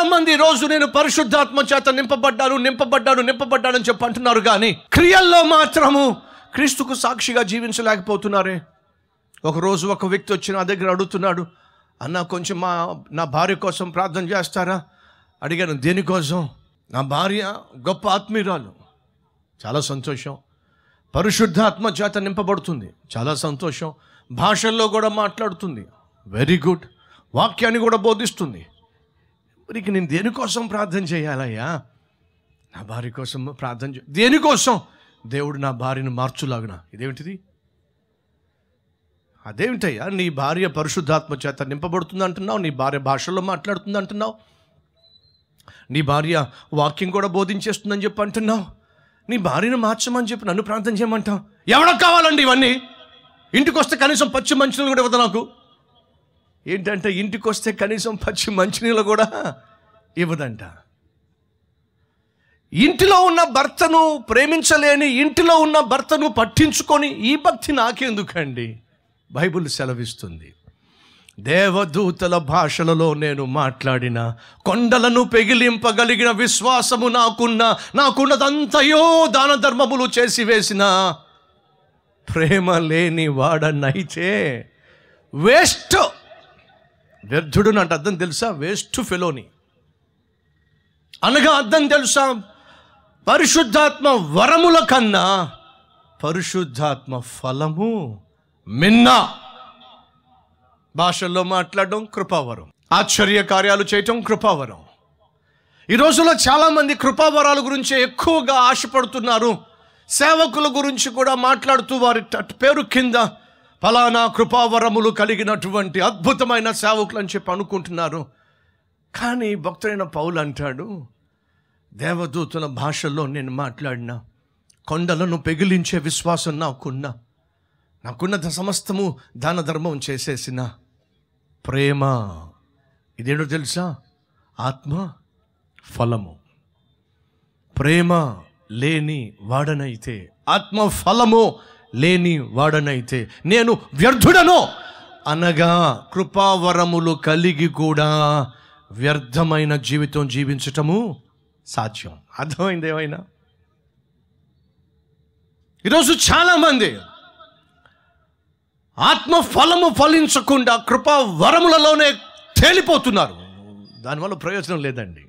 చాలామంది రోజు నేను పరిశుద్ధాత్మ చేత నింపబడ్డాను నింపబడ్డాను నింపబడ్డాను అని చెప్పి అంటున్నారు కానీ క్రియల్లో మాత్రము క్రీస్తుకు సాక్షిగా జీవించలేకపోతున్నారే. ఒకరోజు ఒక వ్యక్తి వచ్చి నా దగ్గర అడుగుతున్నాడు అన్న కొంచెం మా నా భార్య కోసం ప్రార్థన చేస్తారా? అడిగాను దేనికోసం నా భార్య గొప్ప ఆత్మీయురాలు. చాలా సంతోషం. పరిశుద్ధాత్మ చేత నింపబడుతుంది. చాలా సంతోషం. భాషల్లో కూడా మాట్లాడుతుంది. వెరీ గుడ్ వాక్యాన్ని కూడా బోధిస్తుంది. మరి నేను దేనికోసం ప్రార్థన చేయాలయ్యా? నా భార్య కోసం ప్రార్థన చే దేనికోసం? దేవుడు నా భార్యను మార్చులాగున. ఇదేమిటిది? అదేమిటయ్యా? నీ భార్య పరిశుద్ధాత్మ చేత నింపబడుతుంది అంటున్నావు నీ భార్య భాషలో మాట్లాడుతుంది అంటున్నావు నీ భార్య వాక్యం కూడా బోధించేస్తుందని చెప్పి అంటున్నావు నీ భార్యను మార్చమని చెప్పి నన్ను ప్రార్థన చేయమంటావు. ఎవరికి కావాలండి ఇవన్నీ? ఇంటికి వస్తే కనీసం పచ్చి మంచినీళ్ళు కూడా ఇవ్వదు నాకు. ఏంటంటే ఇంటికి వస్తే కనీసం పచ్చి మంచినీళ్ళు కూడా ఇవ్వదంట. ఇంటిలో ఉన్న భర్తను ప్రేమించలేని ఇంటిలో ఉన్న భర్తను పట్టించుకొని ఈ భక్తి నాకెందుకండి? బైబిల్ సెలవిస్తుంది. దేవదూతల భాషలలో నేను మాట్లాడిన కొండలను పెగిలింపగలిగిన విశ్వాసము నాకున్న నాకున్నదంతయో దాన ధర్మములు చేసి వేసిన ప్రేమ లేని వాడనైతే వేస్ట్. వ్యర్థుడు నాకు అర్థం తెలుసా? వేస్ట్ ఫెలోని. అనగా అర్థం తెలుసా? పరిశుద్ధాత్మ వరముల కన్నా పరిశుద్ధాత్మ ఫలము మిన్నా. భాషల్లో మాట్లాడడం కృపావరం. ఆశ్చర్య కార్యాలు చేయటం కృపావరం. ఈ రోజుల్లో చాలామంది కృపావరాల గురించి ఎక్కువగా ఆశపడుతున్నారు. సేవకుల గురించి కూడా మాట్లాడుతూ వారి పేరు కింద ఫలానా కృపావరములు కలిగినటువంటి అద్భుతమైన సేవకులు అని చెప్పి అనుకుంటున్నారు. కానీ భక్తుడైన పౌలు అంటాడు దేవదూతుల భాషల్లో నేను మాట్లాడిన కొండలను పెగిలించే విశ్వాసం నాకున్నా నాకున్న సమస్తము దాన ధర్మం చేసేసిన ప్రేమ. ఇదేంటో తెలుసా? ఆత్మ ఫలము. ప్రేమ లేని వాడనైతే ఆత్మ ఫలము లేని వాడనైతే నేను వ్యర్థుడను అనగా కృపావరములు కలిగి కూడా వ్యర్థమైన జీవితం జీవించటము సాధ్యం. అర్థమైంది ఏమైనా? ఈరోజు చాలామంది ఆత్మ ఫలము ఫలించకుండా కృపా వరములలోనే తేలిపోతున్నారు. దానివల్ల ప్రయోజనం లేదండి.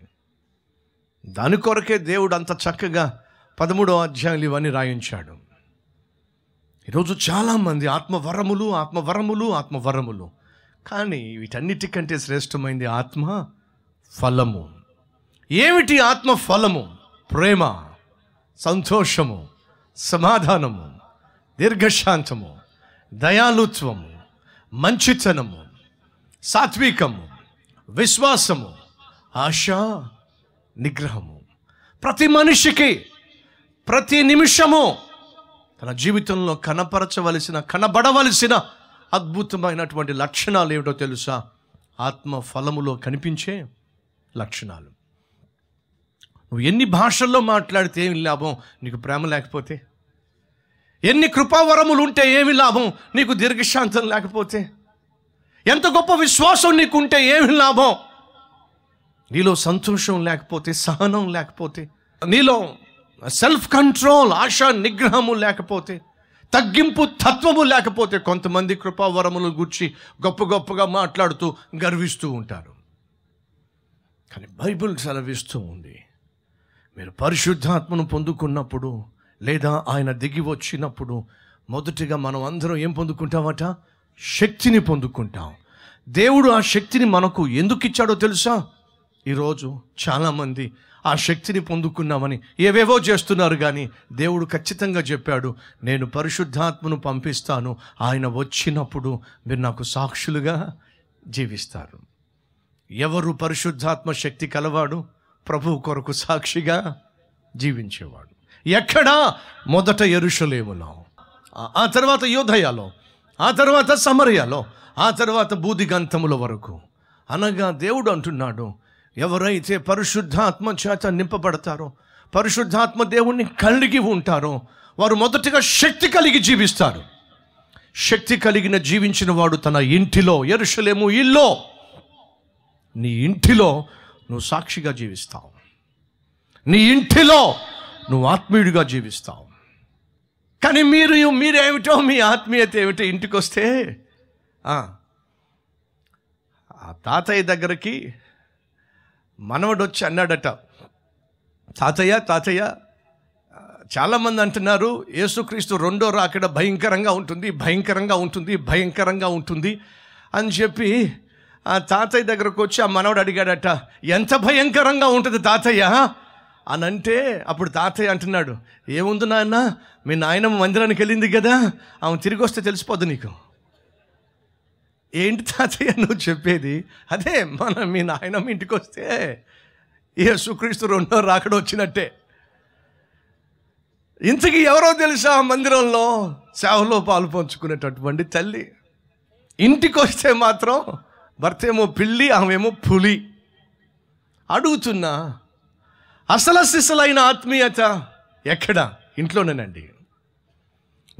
దాని కొరకే దేవుడు అంత చక్కగా పదమూడో అధ్యాయులు ఇవన్నీ రాయించాడు. ఈరోజు చాలామంది ఆత్మవరములు ఆత్మవరములు ఆత్మవరములు కానీ వీటన్నిటికంటే శ్రేష్టమైంది ఆత్మ ఫలము. ఏమిటి ఆత్మ ఫలము? ప్రేమ సంతోషము సమాధానము దీర్ఘశాంతము దయాలుత్వము మంచితనము సాత్వికము విశ్వాసము ఆశ నిగ్రహము. ప్రతి మనిషికి ప్రతి నిమిషము తన జీవితంలో కనపరచవలసిన కనబడవలసిన అద్భుతమైనటువంటి లక్షణాలు ఏమిటో తెలుసా? ఆత్మ ఫలములో కనిపించే లక్షణాలు. నువ్వు ఎన్ని భాషల్లో మాట్లాడితే ఏమి లాభం? నీకు ప్రేమ లేకపోతే? ఎన్ని కృపావరములు ఉంటే ఏమి లాభం? నీకు దీర్ఘశాంతం లేకపోతే? ఎంత గొప్ప విశ్వాసం నీకుంటే ఏమి లాభం? నీలో సంతోషం లేకపోతే సహనం లేకపోతే? నీలో సెల్ఫ్ కంట్రోల్ ఆశా నిగ్రహము లేకపోతే? తగ్గింపు తత్వము లేకపోతే కొంతమంది కృపావరములు గుర్చి గొప్ప గొప్పగా మాట్లాడుతూ గర్విస్తూ ఉంటారు. కానీ బైబిల్ సెలవిస్తూ ఉంది. మీరు పరిశుద్ధాత్మను పొందుకున్నప్పుడు లేదా ఆయన దిగి వచ్చినప్పుడు మొదటిగా మనం అందరం ఏం పొందుకుంటామట? శక్తిని పొందుకుంటాం. దేవుడు ఆ శక్తిని మనకు ఎందుకు ఇచ్చాడో తెలుసా? ఈరోజు చాలామంది ఆ శక్తిని పొందుకున్నామని ఏవేవో చేస్తున్నారు కానీ దేవుడు ఖచ్చితంగా చెప్పాడు నేను పరిశుద్ధాత్మను పంపిస్తాను ఆయన వచ్చినప్పుడు మీరు నాకు సాక్షులుగా జీవిస్తారు. ఎవరు పరిశుద్ధాత్మ శక్తి కలవాడు? ప్రభువు కొరకు సాక్షిగా జీవించేవాడు. ఎక్కడా? మొదట ఎరుషలేములో ఆ- ఆ తర్వాత యోధయాలో ఆ తర్వాత సమరయాలో. ఆ తర్వాత బూదిగంతముల వరకు. అనగా దేవుడు అంటున్నాడు ఎవరైతే పరిశుద్ధాత్మ చేత నింపబడతారో పరిశుద్ధాత్మ దేవుణ్ణి కలిగి ఉంటారో వారు మొదటిగా శక్తి కలిగి జీవిస్తారు. శక్తి కలిగిన జీవించిన వాడు తన ఇంటిలో ఎరుషలేము ఇల్లో నీ ఇంటిలో నువ్వు సాక్షిగా జీవిస్తావు. నీ ఇంటిలో నువ్వు ఆత్మీయుడిగా జీవిస్తావు. కానీ మీరు మీరేమిటో మీ ఆత్మీయత ఏమిటో ఇంటికి వస్తే ఆ, ఆ తాతయ్య దగ్గరికి మనవడు వచ్చి అన్నాడట తాతయ్య తాతయ్య చాలామంది అంటున్నారు యేసుక్రీస్తు రెండో రాకడ భయంకరంగా ఉంటుంది భయంకరంగా ఉంటుంది భయంకరంగా ఉంటుంది అని చెప్పి ఆ తాతయ్య దగ్గరకు వచ్చి ఆ మనవడు అడిగాడట ఎంత భయంకరంగా ఉంటుంది తాతయ్య? అని అంటే అప్పుడు తాతయ్య అంటున్నాడు ఏముంది నాన్న మీ నాయనమ్మ మందిరానికి వెళ్ళింది కదా ఆమె తిరిగి వస్తే తెలిసిపోద్ది నీకు. ఏంటి తాతయ్య నువ్వు చెప్పేది? అదే మన మీ నాయనమ్మ ఇంటికి వస్తే యేసుక్రీస్తు రెండో రాకడ వచ్చినట్టే. ఇంతకీ ఎవరో తెలుసా ఆ మందిరంలో సేవలో పాలు పంచుకునేటటువంటి తల్లి? ఇంటికి వస్తే మాత్రం భర్త ఏమో పిల్లి ఆమెమో పులి. అడుగుతున్నా అసలు సిసలైన ఆత్మీయత ఎక్కడ? ఇంట్లోనేనండి.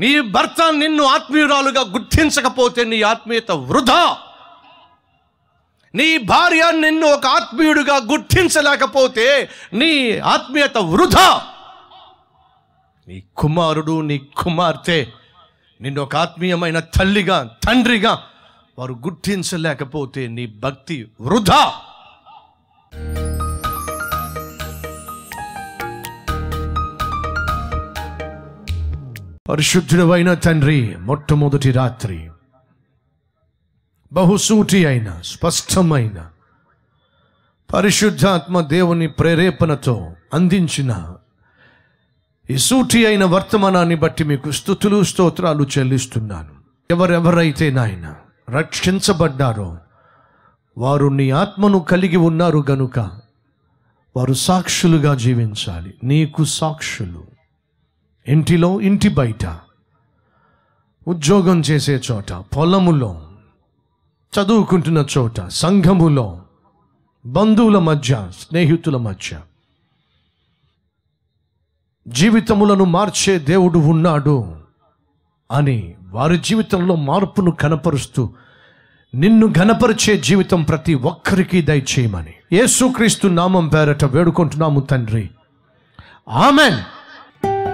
నీ భర్త నిన్ను ఆత్మీయురాలుగా గుర్తించకపోతే నీ ఆత్మీయత వృధా. నీ భార్య నిన్ను ఒక ఆత్మీయుడిగా గుర్తించలేకపోతే నీ ఆత్మీయత వృధా. నీ కుమారుడు నీ కుమార్తె నిన్ను ఒక ఆత్మీయమైన తల్లిగా తండ్రిగా వారు గుర్తించలేకపోతే నీ భక్తి వృధా. పరిశుద్ధుడైన తండ్రి మొట్టమొదటి రాత్రి. బహుసూటి అయిన స్పష్టమైన పరిశుద్ధాత్మ దేవుని ప్రేరేపణతో అందించిన ఈ సూటి అయిన వర్తమానాన్ని బట్టి మీకు స్థుతులు స్తోత్రాలు చెల్లిస్తున్నాను. ఎవరెవరైతే నాయన రక్షించబడ్డారో వారు నీ ఆత్మను కలిగి ఉన్నారు గనుక వారు సాక్షులుగా జీవించాలి. నీకు సాక్షులు. ఇంటిలో ఇంటి బయట. ఉద్యోగం చేసే చోట పొలములో చదువుకుంటున్న చోట సంఘములో బంధువుల మధ్య స్నేహితుల మధ్య. జీవితములను మార్చే దేవుడు ఉన్నాడు అని వారి జీవితంలో మార్పును కనపరుస్తూ నిన్ను ఘనపరిచే జీవితం ప్రతి ఒక్కరికి దయచేయమని. యేసుక్రీస్తు నామం పేరట వేడుకుంటున్నాము తండ్రి. ఆమెన్.